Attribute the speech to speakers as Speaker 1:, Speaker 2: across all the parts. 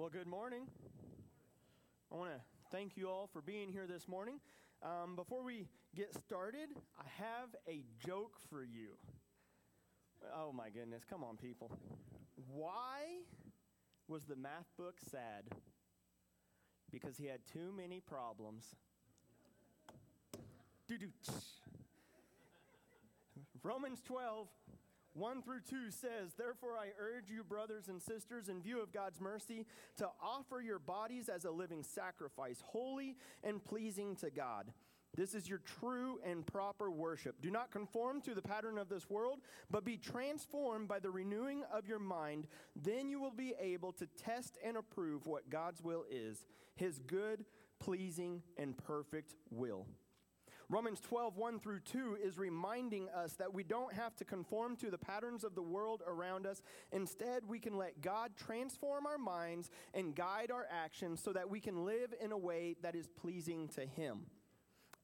Speaker 1: Well, good morning. I want to thank you all for being here this morning. Um, before we get started, I have a joke for you. Oh my goodness, come on, people. Why was the math book sad? Because he had too many problems. Romans 12, 1 through 2 says, Therefore I urge you, brothers and sisters, in view of God's mercy, to offer your bodies as a living sacrifice, holy and pleasing to God. This is your true and proper worship. Do not conform to the pattern of this world, but be transformed by the renewing of your mind. Then you will be able to test and approve what God's will is, his good, pleasing, and perfect will. Romans 12, 1 through 2 is reminding us that we don't have to conform to the patterns of the world around us. Instead, we can let God transform our minds and guide our actions so that we can live in a way that is pleasing to Him.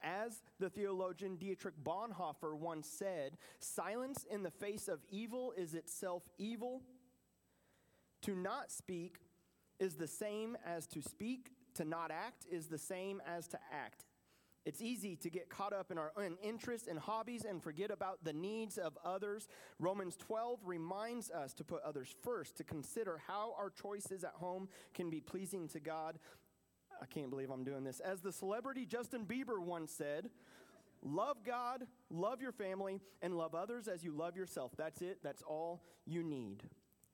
Speaker 1: As the theologian Dietrich Bonhoeffer once said, silence in the face of evil is itself evil. To not speak is the same as to speak, to not act is the same as to act. It's easy to get caught up in our own interests and hobbies and forget about the needs of others. Romans 12 reminds us to put others first, to consider how our choices at home can be pleasing to God. I can't believe I'm doing this. As the celebrity Justin Bieber once said, love God, love your family, and love others as you love yourself. That's it, that's all you need.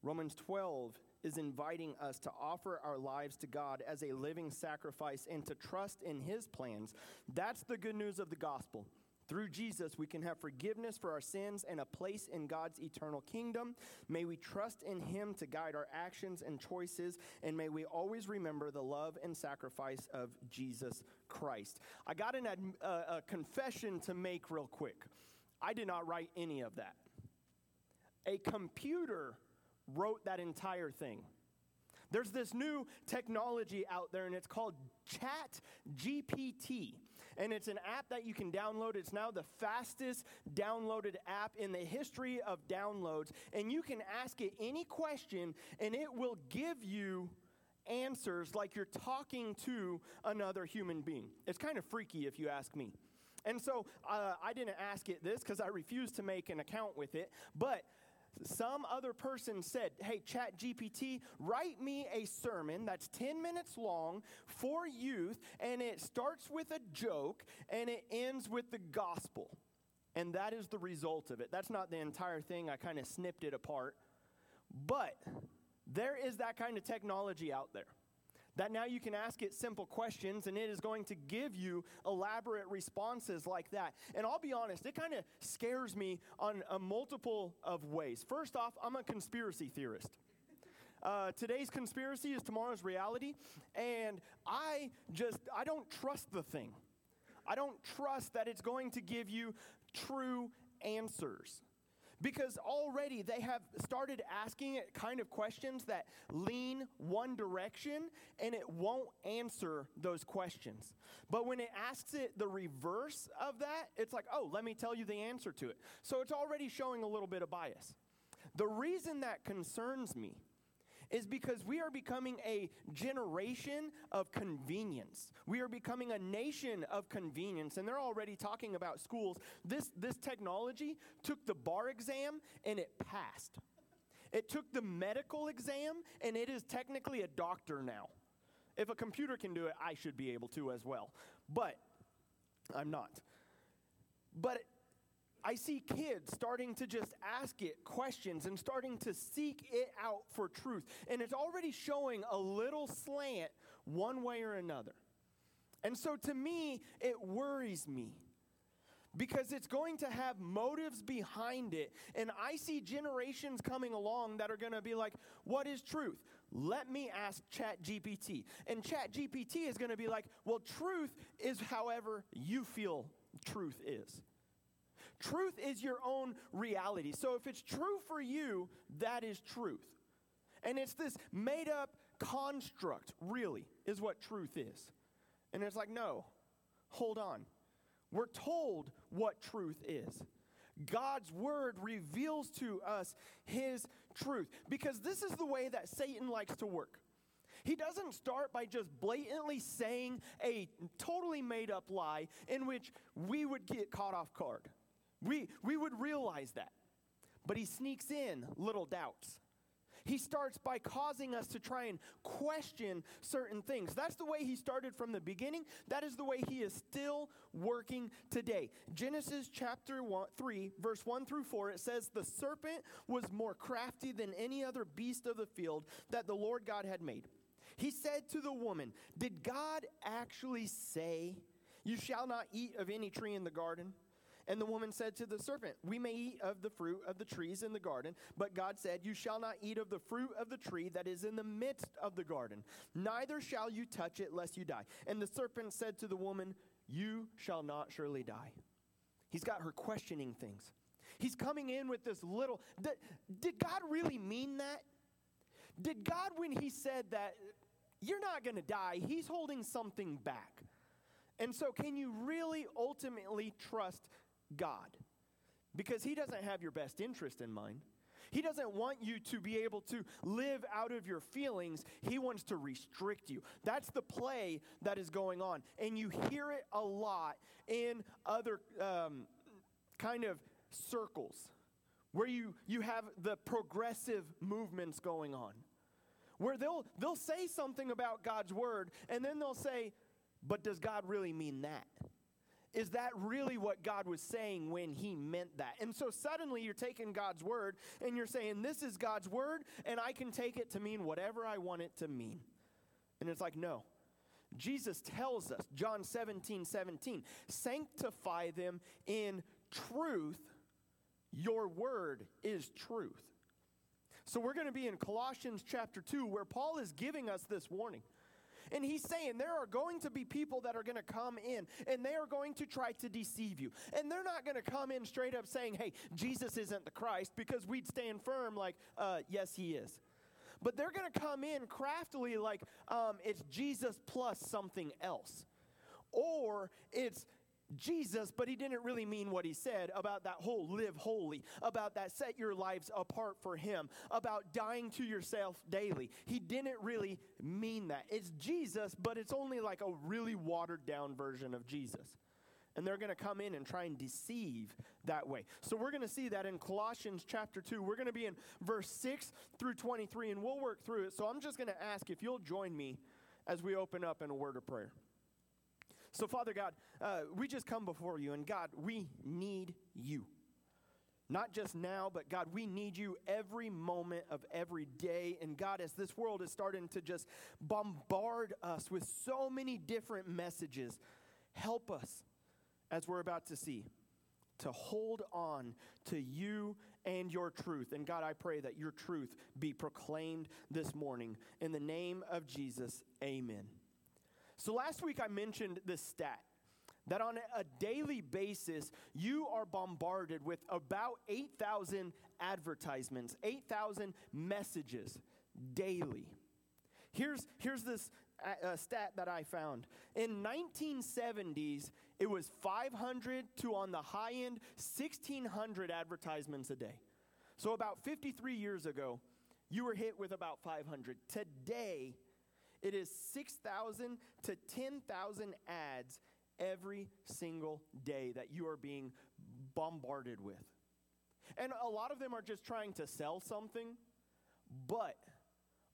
Speaker 1: Romans 12 is inviting us to offer our lives to God as a living sacrifice and to trust in His plans. That's the good news of the gospel. Through Jesus, we can have forgiveness for our sins and a place in God's eternal kingdom. May we trust in Him to guide our actions and choices, and may we always remember the love and sacrifice of Jesus Christ. I got an, uh, a confession to make real quick. I did not write any of that. A computer wrote that entire thing. There's this new technology out there, and it's called Chat GPT. And it's an app that you can download. It's now the fastest downloaded app in the history of downloads. And you can ask it any question, and it will give you answers like you're talking to another human being. It's kind of freaky if you ask me. And so uh, I didn't ask it this because I refused to make an account with it. But some other person said, Hey, Chat GPT, write me a sermon that's 10 minutes long for youth, and it starts with a joke and it ends with the gospel. And that is the result of it. That's not the entire thing, I kind of snipped it apart. But there is that kind of technology out there that now you can ask it simple questions and it is going to give you elaborate responses like that. And I'll be honest, it kind of scares me on a multiple of ways. First off, I'm a conspiracy theorist. Uh, today's conspiracy is tomorrow's reality, and I just I don't trust the thing. I don't trust that it's going to give you true answers because already they have started asking it kind of questions that lean one direction and it won't answer those questions. But when it asks it the reverse of that, it's like, oh, let me tell you the answer to it. So it's already showing a little bit of bias. The reason that concerns me is because we are becoming a generation of convenience. We are becoming a nation of convenience, and they're already talking about schools. This, this technology took the bar exam and it passed. It took the medical exam, and it is technically a doctor now. If a computer can do it, I should be able to as well. But I'm not. But I see kids starting to just ask it questions and starting to seek it out for truth. And it's already showing a little slant one way or another. And so to me, it worries me because it's going to have motives behind it. And I see generations coming along that are going to be like, What is truth? Let me ask Chat GPT. And Chat GPT is going to be like, Well, truth is however you feel truth is. Truth is your own reality. So if it's true for you, that is truth. And it's this made up construct, really, is what truth is. And it's like, no, hold on. We're told what truth is. God's word reveals to us his truth because this is the way that Satan likes to work. He doesn't start by just blatantly saying a totally made up lie in which we would get caught off guard. We, we would realize that. But he sneaks in little doubts. He starts by causing us to try and question certain things. That's the way he started from the beginning. That is the way he is still working today. Genesis chapter one, 3, verse 1 through 4, it says, The serpent was more crafty than any other beast of the field that the Lord God had made. He said to the woman, Did God actually say, You shall not eat of any tree in the garden? And the woman said to the serpent, We may eat of the fruit of the trees in the garden, but God said, You shall not eat of the fruit of the tree that is in the midst of the garden, neither shall you touch it, lest you die. And the serpent said to the woman, You shall not surely die. He's got her questioning things. He's coming in with this little. Did, did God really mean that? Did God, when He said that you're not going to die, He's holding something back? And so, can you really ultimately trust God because He doesn't have your best interest in mind. He doesn't want you to be able to live out of your feelings. He wants to restrict you. That's the play that is going on. And you hear it a lot in other um, kind of circles where you, you have the progressive movements going on. Where they'll, they'll say something about God's word and then they'll say, but does God really mean that? Is that really what God was saying when he meant that? And so suddenly you're taking God's word and you're saying, This is God's word, and I can take it to mean whatever I want it to mean. And it's like, no. Jesus tells us, John 17, 17, sanctify them in truth. Your word is truth. So we're going to be in Colossians chapter 2, where Paul is giving us this warning. And he's saying there are going to be people that are going to come in and they are going to try to deceive you. And they're not going to come in straight up saying, hey, Jesus isn't the Christ, because we'd stand firm like, uh, yes, he is. But they're going to come in craftily like um, it's Jesus plus something else. Or it's Jesus, but he didn't really mean what he said about that whole live holy, about that set your lives apart for him, about dying to yourself daily. He didn't really mean that. It's Jesus, but it's only like a really watered down version of Jesus. And they're going to come in and try and deceive that way. So we're going to see that in Colossians chapter 2. We're going to be in verse 6 through 23, and we'll work through it. So I'm just going to ask if you'll join me as we open up in a word of prayer. So, Father God, uh, we just come before you, and God, we need you. Not just now, but God, we need you every moment of every day. And God, as this world is starting to just bombard us with so many different messages, help us, as we're about to see, to hold on to you and your truth. And God, I pray that your truth be proclaimed this morning. In the name of Jesus, amen. So last week I mentioned this stat that on a daily basis, you are bombarded with about 8,000 advertisements, 8,000 messages daily. Here's, here's this uh, uh stat that I found. In 1970s, it was 500 to on the high end, 1,600 advertisements a day. So about 53 years ago, you were hit with about 500. Today, it is 6,000 to 10,000 ads every single day that you are being bombarded with. And a lot of them are just trying to sell something, but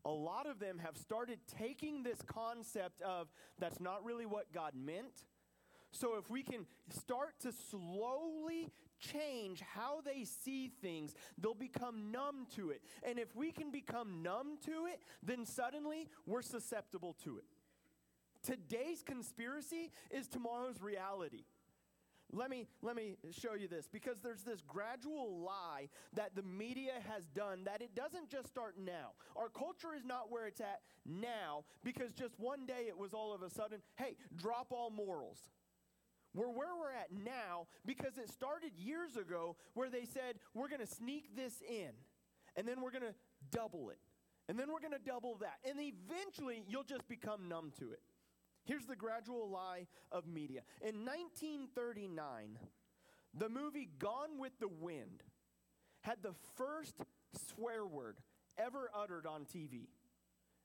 Speaker 1: a lot of them have started taking this concept of that's not really what God meant. So if we can start to slowly change how they see things, they'll become numb to it. And if we can become numb to it, then suddenly we're susceptible to it. Today's conspiracy is tomorrow's reality. Let me, let me show you this because there's this gradual lie that the media has done that it doesn't just start now. Our culture is not where it's at now because just one day it was all of a sudden, hey, drop all morals. We're where we're at now because it started years ago where they said, we're going to sneak this in, and then we're going to double it, and then we're going to double that. And eventually, you'll just become numb to it. Here's the gradual lie of media. In 1939, the movie Gone with the Wind had the first swear word ever uttered on TV.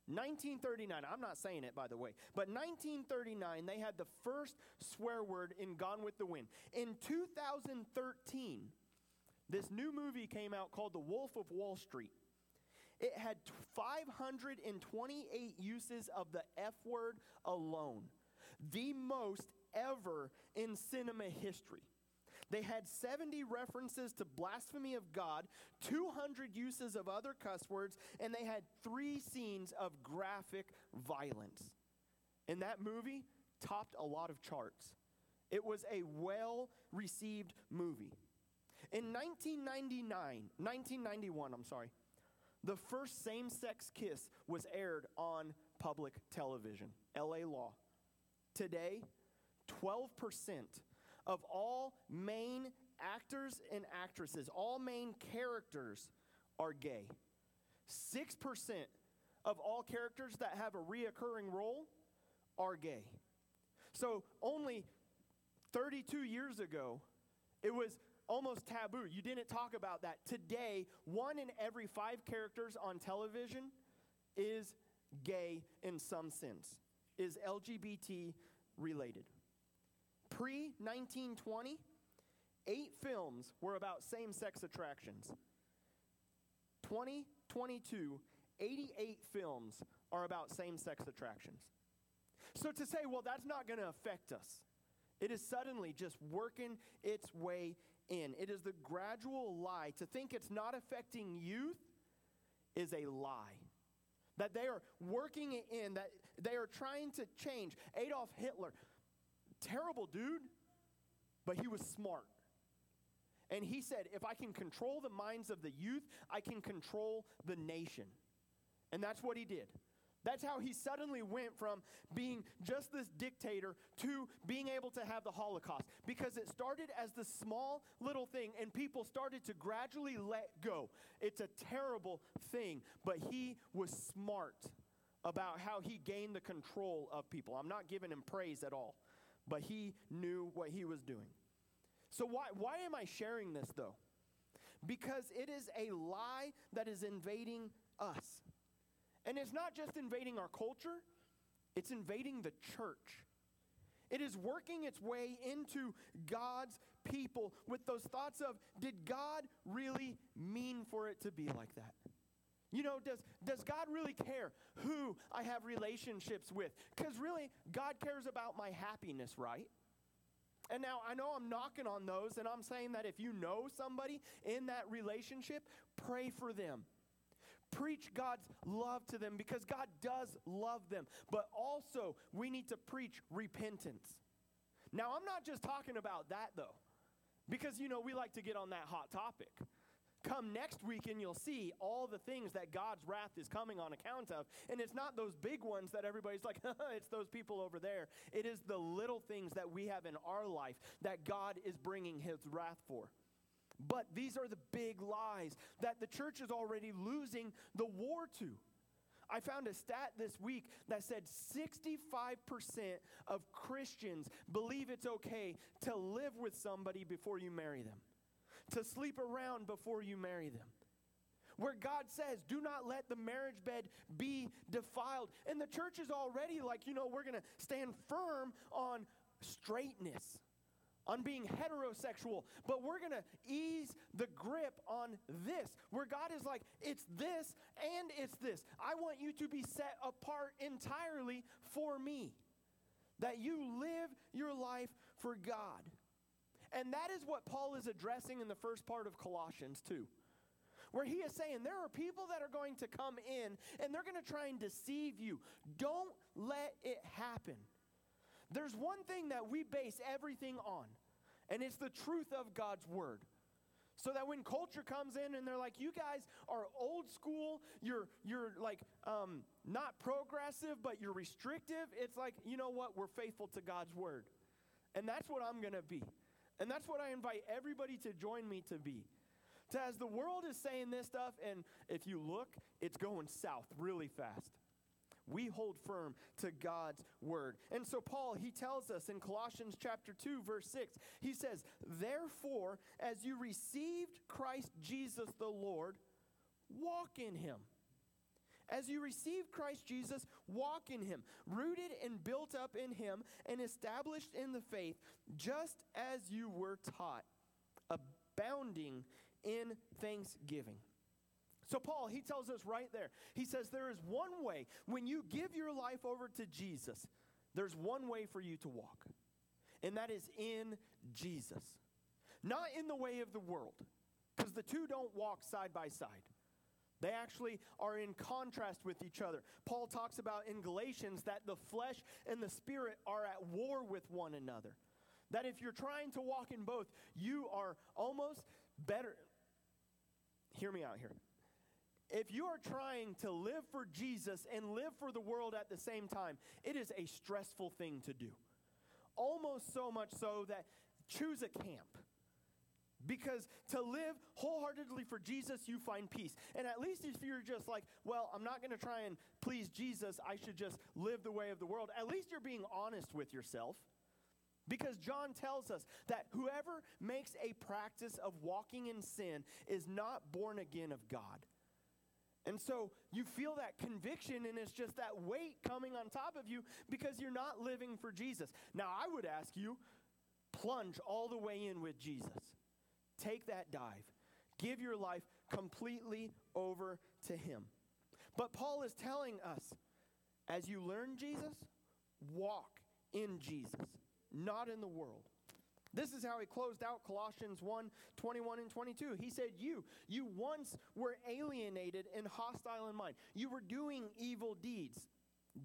Speaker 1: 1939, I'm not saying it by the way, but 1939, they had the first swear word in Gone with the Wind. In 2013, this new movie came out called The Wolf of Wall Street. It had 528 uses of the F word alone, the most ever in cinema history. They had 70 references to blasphemy of God, 200 uses of other cuss words, and they had three scenes of graphic violence. And that movie topped a lot of charts. It was a well received movie. In 1999, 1991, I'm sorry, the first same sex kiss was aired on public television, LA Law. Today, 12% of all main actors and actresses, all main characters are gay. 6% of all characters that have a reoccurring role are gay. So only 32 years ago, it was almost taboo. You didn't talk about that. Today, one in every five characters on television is gay in some sense, is LGBT related. Pre 1920, eight films were about same sex attractions. 2022, 88 films are about same sex attractions. So to say, well, that's not going to affect us, it is suddenly just working its way in. It is the gradual lie. To think it's not affecting youth is a lie. That they are working it in, that they are trying to change. Adolf Hitler, terrible dude, but he was smart. And he said, if I can control the minds of the youth, I can control the nation. And that's what he did. That's how he suddenly went from being just this dictator to being able to have the Holocaust. Because it started as this small little thing, and people started to gradually let go. It's a terrible thing, but he was smart about how he gained the control of people. I'm not giving him praise at all but he knew what he was doing. So, why, why am I sharing this though? Because it is a lie that is invading us. And it's not just invading our culture, it's invading the church. It is working its way into God's people with those thoughts of, did God really mean for it to be like that? You know, does, does God really care who I have relationships with? Because really, God cares about my happiness, right? And now I know I'm knocking on those, and I'm saying that if you know somebody in that relationship, pray for them. Preach God's love to them because God does love them. But also, we need to preach repentance. Now, I'm not just talking about that though, because, you know, we like to get on that hot topic. Come next week and you'll see all the things that God's wrath is coming on account of. And it's not those big ones that everybody's like, it's those people over there. It is the little things that we have in our life that God is bringing his wrath for. But these are the big lies that the church is already losing the war to. I found a stat this week that said 65% of Christians believe it's okay to live with somebody before you marry them to sleep around before you marry them. Where God says, do not let the marriage bed be defiled. And the church is already like, you know, we're going to stand firm on straightness, on being heterosexual, but we're going to ease the grip on this, where God is like, it's this and it's this. I want you to be set apart entirely for me, that you live your life for God. And that is what Paul is addressing in the first part of Colossians 2 where he is saying there are people that are going to come in and they're going to try and deceive you. Don't let it happen. There's one thing that we base everything on, and it's the truth of God's word. So that when culture comes in and they're like, you guys are old school, you're, you're like um, not progressive, but you're restrictive, it's like, you know what? We're faithful to God's word. And that's what I'm going to be. And that's what I invite everybody to join me to be. To, as the world is saying this stuff, and if you look, it's going south really fast. We hold firm to God's word. And so, Paul, he tells us in Colossians chapter 2, verse 6, he says, Therefore, as you received Christ Jesus the Lord, walk in him As you receive Christ Jesus, walk in him, rooted and built up in him, and established in the faith, just as you were taught, abounding in thanksgiving. So, Paul, he tells us right there, he says, There is one way, when you give your life over to Jesus, there's one way for you to walk, and that is in Jesus, not in the way of the world, because the two don't walk side by side. They actually are in contrast with each other. Paul talks about in Galatians that the flesh and the spirit are at war with one another. That if you're trying to walk in both, you are almost better. Hear me out here. If you are trying to live for Jesus and live for the world at the same time, it is a stressful thing to do. Almost so much so that choose a camp. Because to live wholeheartedly for Jesus, you find peace. And at least if you're just like, well, I'm not going to try and please Jesus, I should just live the way of the world, at least you're being honest with yourself. Because John tells us that whoever makes a practice of walking in sin is not born again of God. And so you feel that conviction, and it's just that weight coming on top of you because you're not living for Jesus. Now, I would ask you plunge all the way in with Jesus, take that dive, give your life completely over to Him. But Paul is telling us as you learn Jesus, walk in Jesus, not in the world. This is how he closed out Colossians 1 21 and 22. He said, You, you once were alienated and hostile in mind. You were doing evil deeds.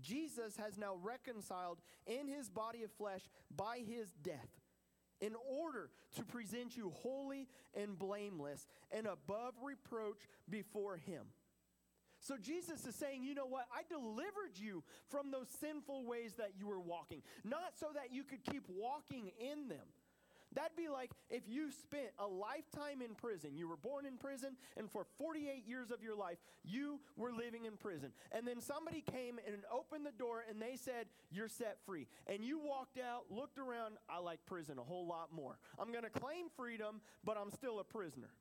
Speaker 1: Jesus has now reconciled in his body of flesh by his death in order to present you holy and blameless and above reproach before him. So Jesus is saying, you know what? I delivered you from those sinful ways that you were walking, not so that you could keep walking in them. That'd be like if you spent a lifetime in prison. You were born in prison, and for 48 years of your life, you were living in prison. And then somebody came and opened the door and they said, You're set free. And you walked out, looked around, I like prison a whole lot more. I'm going to claim freedom, but I'm still a prisoner.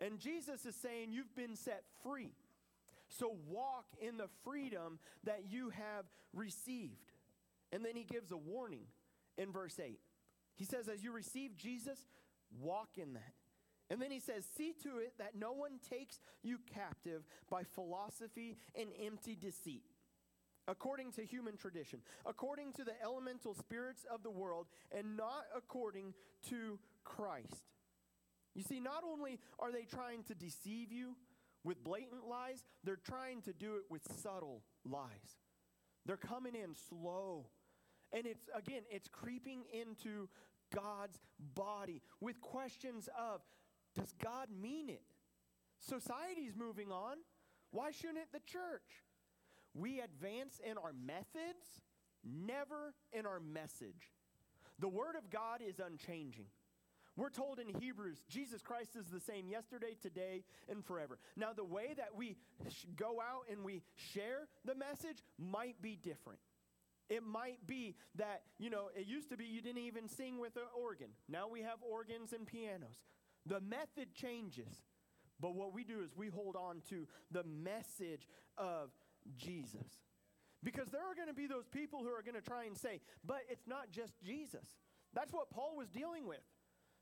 Speaker 1: And Jesus is saying, You've been set free. So walk in the freedom that you have received. And then he gives a warning in verse 8. He says, as you receive Jesus, walk in that. And then he says, see to it that no one takes you captive by philosophy and empty deceit, according to human tradition, according to the elemental spirits of the world, and not according to Christ. You see, not only are they trying to deceive you with blatant lies, they're trying to do it with subtle lies. They're coming in slow and it's, again, it's creeping into God's body with questions of does God mean it? Society's moving on. Why shouldn't the church? We advance in our methods, never in our message. The Word of God is unchanging. We're told in Hebrews, Jesus Christ is the same yesterday, today, and forever. Now, the way that we go out and we share the message might be different. It might be that, you know, it used to be you didn't even sing with an organ. Now we have organs and pianos. The method changes. But what we do is we hold on to the message of Jesus. Because there are going to be those people who are going to try and say, but it's not just Jesus. That's what Paul was dealing with.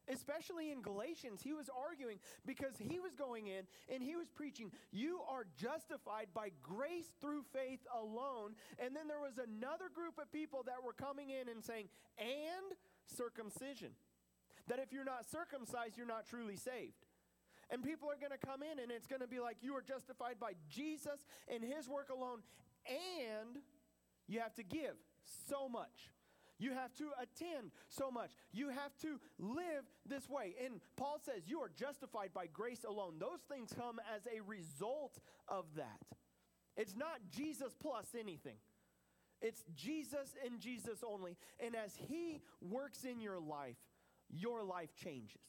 Speaker 1: Especially in Galatians, he was arguing because he was going in and he was preaching, You are justified by grace through faith alone. And then there was another group of people that were coming in and saying, And circumcision. That if you're not circumcised, you're not truly saved. And people are going to come in and it's going to be like, You are justified by Jesus and his work alone. And you have to give so much. You have to attend so much. You have to live this way. And Paul says you are justified by grace alone. Those things come as a result of that. It's not Jesus plus anything. It's Jesus and Jesus only. And as He works in your life, your life changes.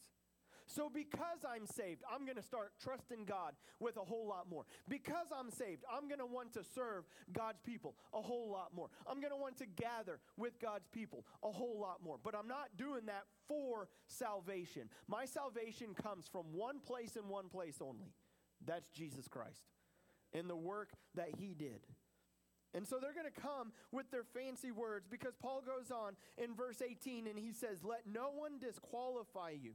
Speaker 1: So, because I'm saved, I'm going to start trusting God with a whole lot more. Because I'm saved, I'm going to want to serve God's people a whole lot more. I'm going to want to gather with God's people a whole lot more. But I'm not doing that for salvation. My salvation comes from one place and one place only that's Jesus Christ. and the work that he did. And so they're going to come with their fancy words because Paul goes on in verse 18 and he says, Let no one disqualify you.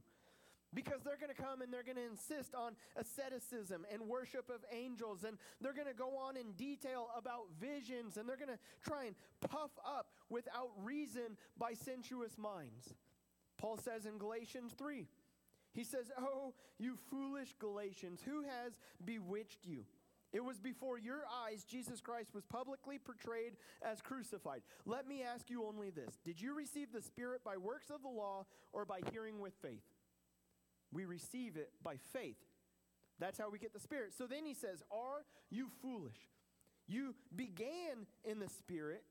Speaker 1: Because they're going to come and they're going to insist on asceticism and worship of angels, and they're going to go on in detail about visions, and they're going to try and puff up without reason by sensuous minds. Paul says in Galatians 3, he says, Oh, you foolish Galatians, who has bewitched you? It was before your eyes Jesus Christ was publicly portrayed as crucified. Let me ask you only this Did you receive the Spirit by works of the law or by hearing with faith? We receive it by faith. That's how we get the Spirit. So then he says, Are you foolish? You began in the Spirit.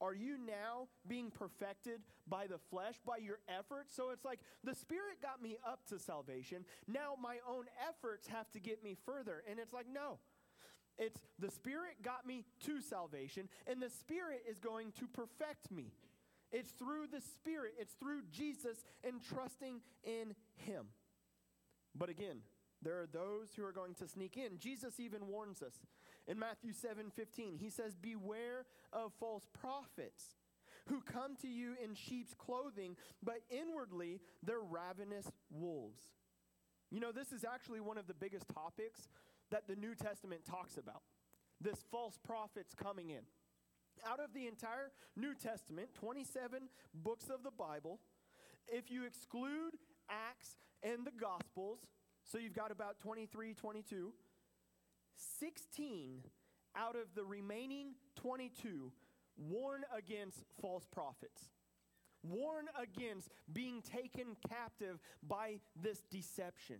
Speaker 1: Are you now being perfected by the flesh, by your efforts? So it's like the Spirit got me up to salvation. Now my own efforts have to get me further. And it's like, no. It's the Spirit got me to salvation, and the Spirit is going to perfect me. It's through the Spirit, it's through Jesus and trusting in Him. But again, there are those who are going to sneak in. Jesus even warns us in Matthew 7 15. He says, Beware of false prophets who come to you in sheep's clothing, but inwardly they're ravenous wolves. You know, this is actually one of the biggest topics that the New Testament talks about this false prophets coming in. Out of the entire New Testament, 27 books of the Bible, if you exclude Acts and the Gospels, so you've got about 23, 22, 16 out of the remaining 22 warn against false prophets. Warn against being taken captive by this deception.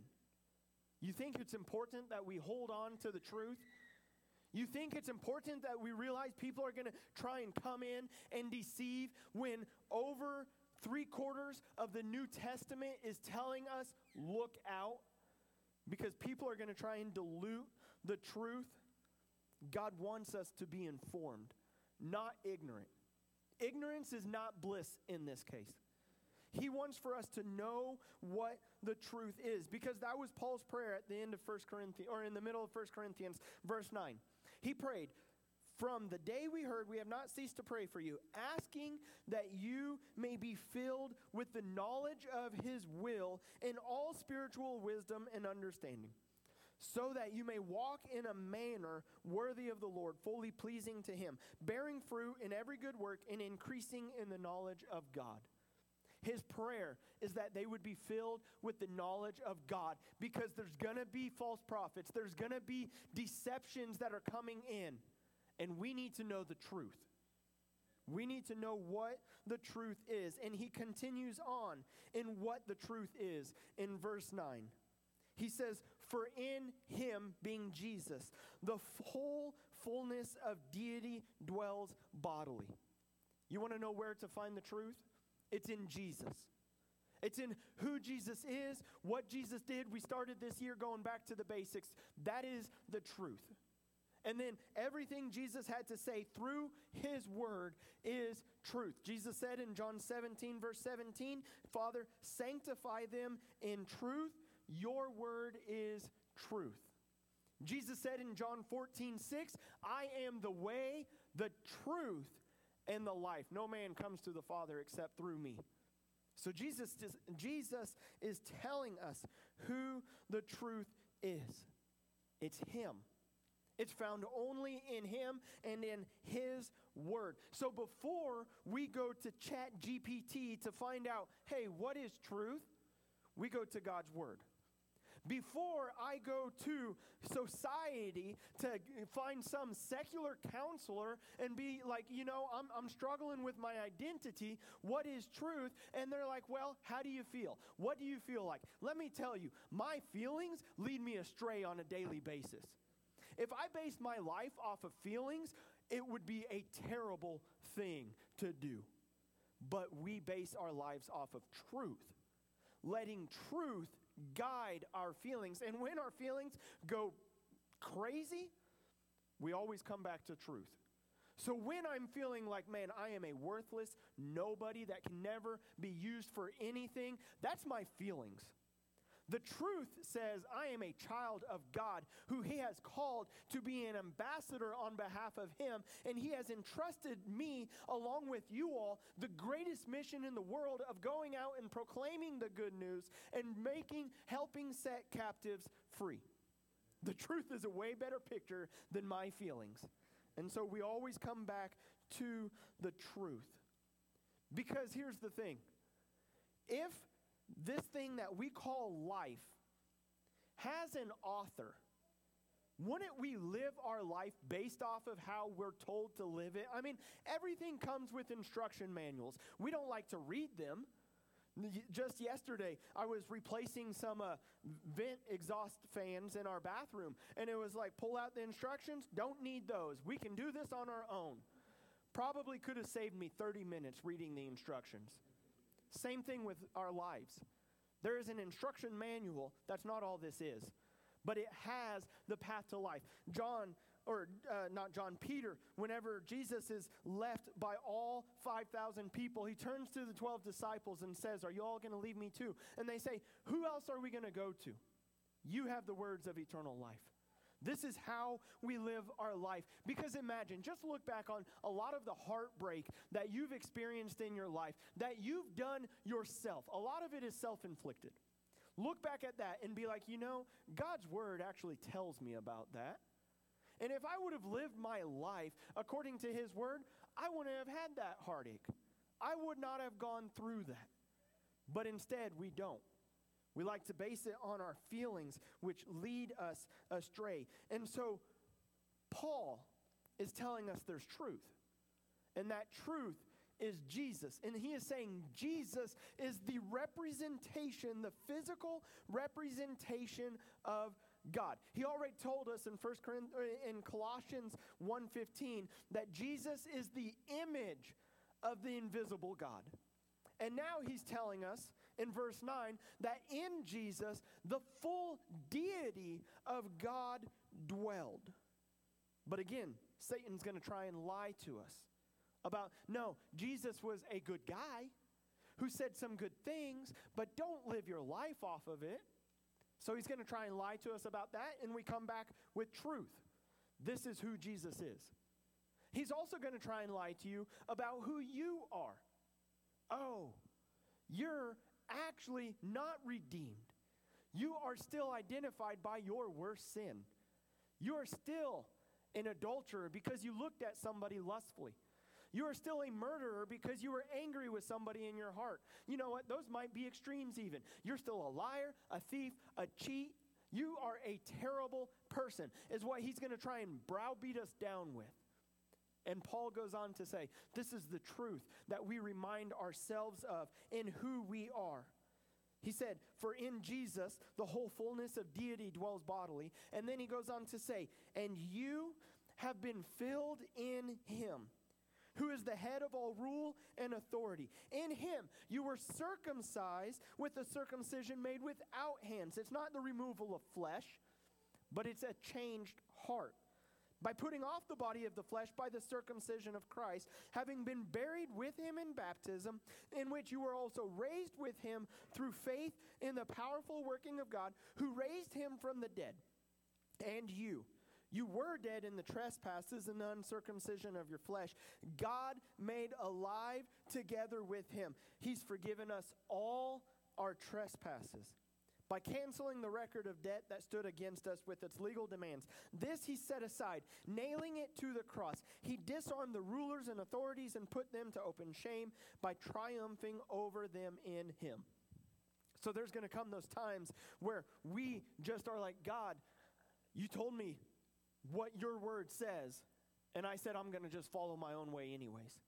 Speaker 1: You think it's important that we hold on to the truth? You think it's important that we realize people are going to try and come in and deceive when over three quarters of the New Testament is telling us, look out? Because people are going to try and dilute the truth. God wants us to be informed, not ignorant. Ignorance is not bliss in this case. He wants for us to know what the truth is because that was Paul's prayer at the end of 1 Corinthians or in the middle of 1 Corinthians verse 9. He prayed, "From the day we heard, we have not ceased to pray for you, asking that you may be filled with the knowledge of his will in all spiritual wisdom and understanding." so that you may walk in a manner worthy of the Lord, fully pleasing to Him, bearing fruit in every good work and increasing in the knowledge of God. His prayer is that they would be filled with the knowledge of God because there's going to be false prophets, there's going to be deceptions that are coming in, and we need to know the truth. We need to know what the truth is. And he continues on in what the truth is in verse 9. He says, For in him, being Jesus, the whole fullness of deity dwells bodily. You want to know where to find the truth? It's in Jesus. It's in who Jesus is, what Jesus did. We started this year going back to the basics. That is the truth. And then everything Jesus had to say through his word is truth. Jesus said in John 17, verse 17, Father, sanctify them in truth. Your word is truth. Jesus said in John 14, 6, I am the way, the truth, and the life. No man comes to the Father except through me. So Jesus is, Jesus is telling us who the truth is. It's him. It's found only in him and in his word. So before we go to Chat GPT to find out, hey, what is truth? We go to God's word before I go to society to find some secular counselor and be like, you know, I'm, I'm struggling with my identity. What is truth? And they're like, well, how do you feel? What do you feel like? Let me tell you, my feelings lead me astray on a daily basis. If I based my life off of feelings, it would be a terrible thing to do. But we base our lives off of truth, letting truth guide our feelings. And when our feelings go crazy, we always come back to truth. So when I'm feeling like, man, I am a worthless nobody that can never be used for anything, that's my feelings. The truth says, I am a child of God who He has called to be an ambassador on behalf of Him, and He has entrusted me, along with you all, the greatest mission in the world of going out and proclaiming the good news and making, helping set captives free. The truth is a way better picture than my feelings. And so we always come back to the truth. Because here's the thing if this thing that we call life has an author, wouldn't we live our life based off of how we're told to live it? I mean, everything comes with instruction manuals. We don't like to read them. Just yesterday, I was replacing some uh, vent exhaust fans in our bathroom, and it was like, pull out the instructions. Don't need those. We can do this on our own. Probably could have saved me 30 minutes reading the instructions. Same thing with our lives. There is an instruction manual. That's not all this is, but it has the path to life. John, or uh, not John, Peter, whenever Jesus is left by all 5,000 people, he turns to the 12 disciples and says, Are you all going to leave me too? And they say, Who else are we going to go to? You have the words of eternal life. This is how we live our life. Because imagine, just look back on a lot of the heartbreak that you've experienced in your life, that you've done yourself. A lot of it is self inflicted. Look back at that and be like, you know, God's word actually tells me about that. And if I would have lived my life according to his word, I wouldn't have had that heartache. I would not have gone through that. But instead, we don't. We like to base it on our feelings, which lead us astray. And so, Paul is telling us there's truth. And that truth is Jesus. And he is saying Jesus is the representation, the physical representation of God. He already told us in First Corinthians, in Colossians 1:15 that Jesus is the image of the invisible God. And now he's telling us in verse 9 that in Jesus the full deity of God dwelled. But again, Satan's going to try and lie to us about no, Jesus was a good guy who said some good things, but don't live your life off of it. So he's going to try and lie to us about that, and we come back with truth. This is who Jesus is. He's also going to try and lie to you about who you are. Oh, you're actually not redeemed. You are still identified by your worst sin. You are still an adulterer because you looked at somebody lustfully. You are still a murderer because you were angry with somebody in your heart. You know what? Those might be extremes, even. You're still a liar, a thief, a cheat. You are a terrible person, is what he's going to try and browbeat us down with. And Paul goes on to say, This is the truth that we remind ourselves of in who we are. He said, For in Jesus, the whole fullness of deity dwells bodily. And then he goes on to say, And you have been filled in him, who is the head of all rule and authority. In him, you were circumcised with a circumcision made without hands. It's not the removal of flesh, but it's a changed heart by putting off the body of the flesh by the circumcision of Christ, having been buried with him in baptism, in which you were also raised with him through faith in the powerful working of God, who raised him from the dead. And you, you were dead in the trespasses and the uncircumcision of your flesh. God made alive together with him. He's forgiven us all our trespasses by canceling the record of debt that stood against us with its legal demands. This he set aside, nailing it to the cross. He disarmed the rulers and authorities and put them to open shame by triumphing over them in him. So there's going to come those times where we just are like, God, you told me what your word says, and I said I'm going to just follow my own way, anyways.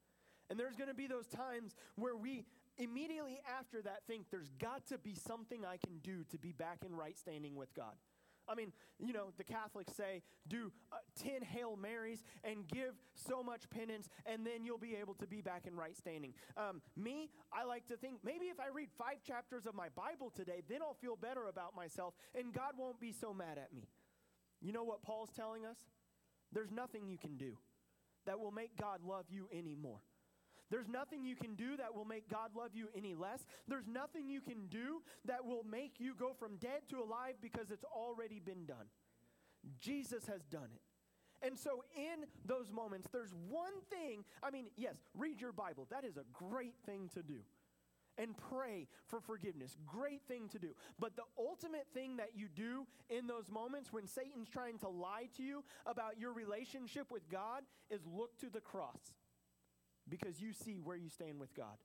Speaker 1: And there's going to be those times where we immediately after that think there's got to be something I can do to be back in right standing with God. I mean, you know, the Catholics say do uh, 10 Hail Marys and give so much penance, and then you'll be able to be back in right standing. Um, me, I like to think maybe if I read five chapters of my Bible today, then I'll feel better about myself, and God won't be so mad at me. You know what Paul's telling us? There's nothing you can do that will make God love you anymore. There's nothing you can do that will make God love you any less. There's nothing you can do that will make you go from dead to alive because it's already been done. Jesus has done it. And so, in those moments, there's one thing. I mean, yes, read your Bible. That is a great thing to do. And pray for forgiveness. Great thing to do. But the ultimate thing that you do in those moments when Satan's trying to lie to you about your relationship with God is look to the cross because you see where you stand with God.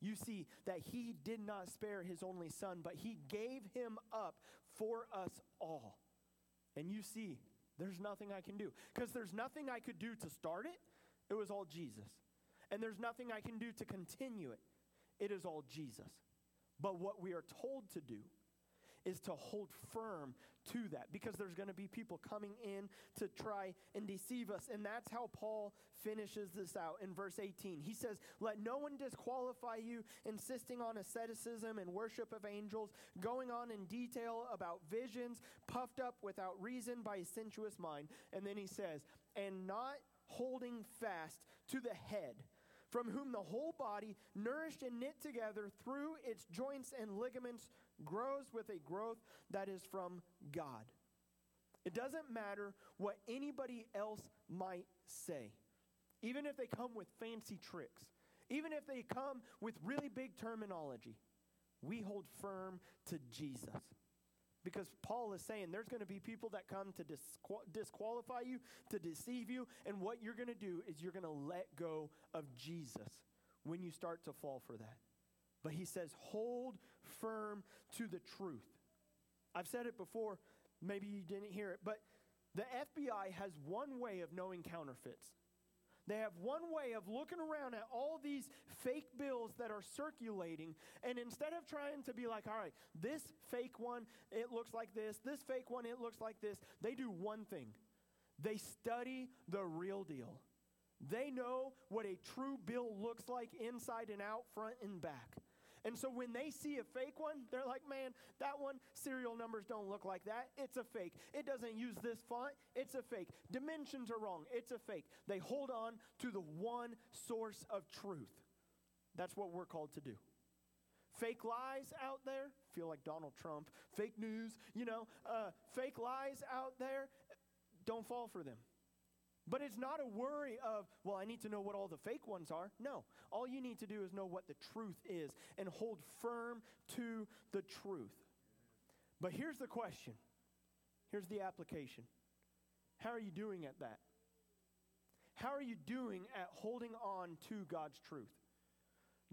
Speaker 1: You see that He did not spare His only Son, but He gave Him up for us all. And you see there's nothing I can do. Because there's nothing I could do to start it, it was all Jesus. And there's nothing I can do to continue it, it is all Jesus. But what we are told to do is to hold firm to that because there's going to be people coming in to try and deceive us. And that's how Paul finishes this out in verse 18. He says, Let no one disqualify you, insisting on asceticism and worship of angels, going on in detail about visions, puffed up without reason by a sensuous mind. And then he says, And not holding fast to the head from whom the whole body, nourished and knit together through its joints and ligaments, grows with a growth that is from God. It doesn't matter what anybody else might say, even if they come with fancy tricks, even if they come with really big terminology. We hold firm to Jesus. Because Paul is saying there's going to be people that come to disqual- disqualify you, to deceive you, and what you're going to do is you're going to let go of Jesus when you start to fall for that. But he says, hold firm to the truth. I've said it before, maybe you didn't hear it, but the FBI has one way of knowing counterfeits. They have one way of looking around at all these fake bills that are circulating, and instead of trying to be like, all right, this fake one, it looks like this, this fake one, it looks like this, they do one thing they study the real deal. They know what a true bill looks like inside and out, front and back. And so when they see a fake one, they're like, man, that one, serial numbers don't look like that. It's a fake. It doesn't use this font. It's a fake. Dimensions are wrong. It's a fake. They hold on to the one source of truth. That's what we're called to do. Fake lies out there, feel like Donald Trump, fake news, you know, uh, fake lies out there, don't fall for them. But it's not a worry of, well, I need to know what all the fake ones are. No. All you need to do is know what the truth is and hold firm to the truth. But here's the question here's the application. How are you doing at that? How are you doing at holding on to God's truth?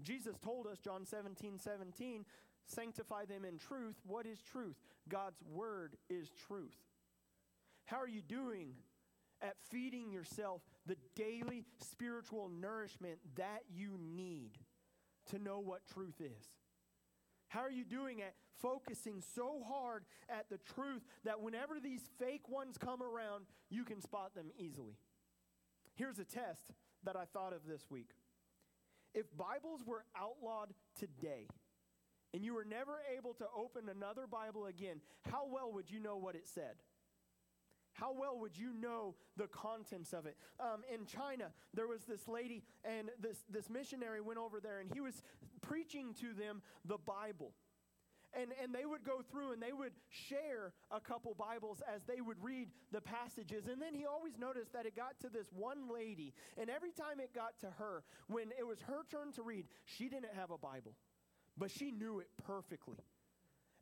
Speaker 1: Jesus told us, John 17, 17, sanctify them in truth. What is truth? God's word is truth. How are you doing at feeding yourself the daily spiritual nourishment that you need to know what truth is? How are you doing at focusing so hard at the truth that whenever these fake ones come around, you can spot them easily? Here's a test that I thought of this week. If Bibles were outlawed today, and you were never able to open another Bible again, how well would you know what it said? How well would you know the contents of it? Um, in China, there was this lady, and this, this missionary went over there, and he was preaching to them the Bible. And, and they would go through and they would share a couple Bibles as they would read the passages. And then he always noticed that it got to this one lady. And every time it got to her, when it was her turn to read, she didn't have a Bible, but she knew it perfectly.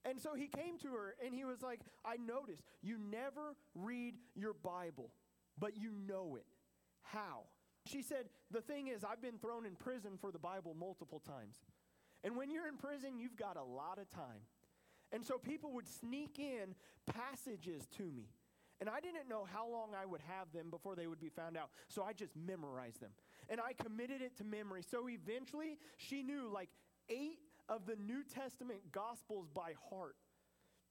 Speaker 1: And so he came to her and he was like, I noticed you never read your Bible, but you know it. How? She said, The thing is, I've been thrown in prison for the Bible multiple times. And when you're in prison, you've got a lot of time. And so people would sneak in passages to me. And I didn't know how long I would have them before they would be found out. So I just memorized them. And I committed it to memory. So eventually, she knew like eight of the New Testament Gospels by heart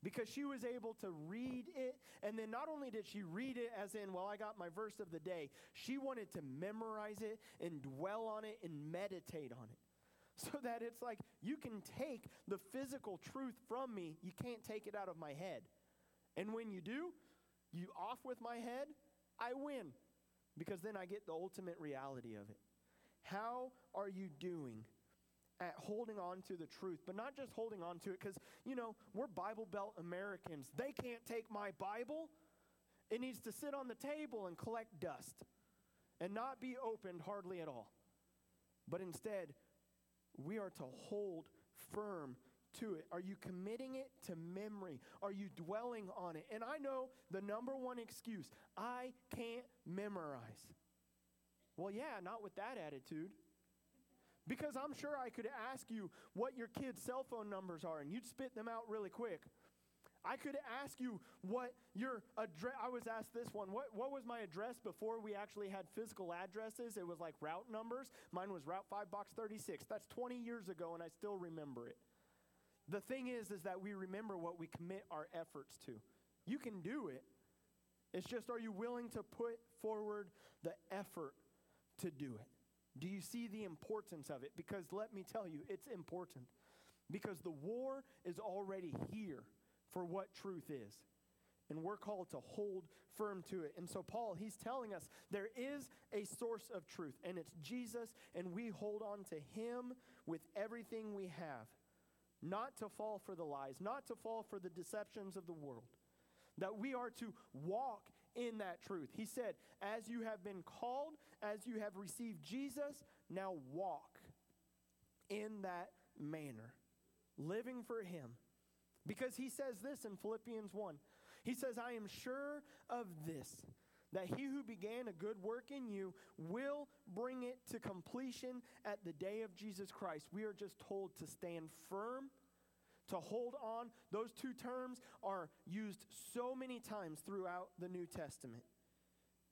Speaker 1: because she was able to read it. And then not only did she read it, as in, well, I got my verse of the day, she wanted to memorize it and dwell on it and meditate on it. So that it's like you can take the physical truth from me, you can't take it out of my head. And when you do, you off with my head, I win because then I get the ultimate reality of it. How are you doing at holding on to the truth? But not just holding on to it, because, you know, we're Bible Belt Americans. They can't take my Bible. It needs to sit on the table and collect dust and not be opened hardly at all. But instead, we are to hold firm to it? Are you committing it to memory? Are you dwelling on it? And I know the number one excuse I can't memorize. Well, yeah, not with that attitude. Because I'm sure I could ask you what your kids' cell phone numbers are, and you'd spit them out really quick. I could ask you what your address. I was asked this one. What, what was my address before we actually had physical addresses? It was like route numbers. Mine was Route 5, Box 36. That's 20 years ago, and I still remember it. The thing is, is that we remember what we commit our efforts to. You can do it. It's just, are you willing to put forward the effort to do it? Do you see the importance of it? Because let me tell you, it's important. Because the war is already here for what truth is. And we're called to hold firm to it. And so, Paul, he's telling us there is a source of truth, and it's Jesus, and we hold on to him with everything we have not to fall for the lies, not to fall for the deceptions of the world, that we are to walk in that truth. He said, As you have been called, as you have received Jesus, now walk in that manner, living for Him. Because he says this in Philippians 1. He says, I am sure of this that he who began a good work in you will bring it to completion at the day of Jesus Christ. We are just told to stand firm, to hold on. Those two terms are used so many times throughout the New Testament.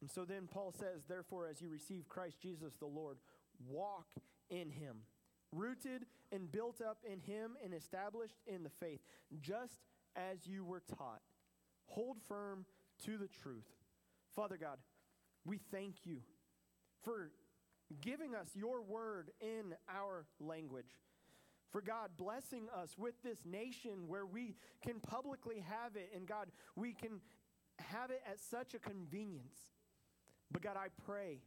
Speaker 1: And so then Paul says, Therefore, as you receive Christ Jesus the Lord, walk in him, rooted and built up in him and established in the faith, just as you were taught. Hold firm to the truth. Father God, we thank you for giving us your word in our language. For God blessing us with this nation where we can publicly have it, and God, we can have it at such a convenience. But God, I pray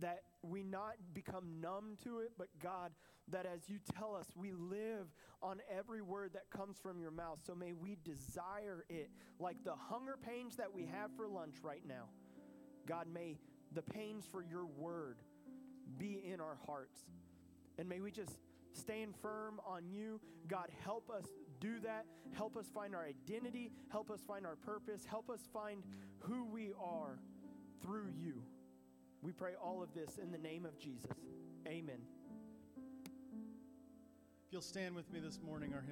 Speaker 1: that we not become numb to it, but God, that as you tell us, we live on every word that comes from your mouth. So may we desire it like the hunger pains that we have for lunch right now. God, may the pains for your word be in our hearts. And may we just stand firm on you. God, help us do that. Help us find our identity. Help us find our purpose. Help us find who we are through you. We pray all of this in the name of Jesus. Amen.
Speaker 2: If you'll stand with me this morning, our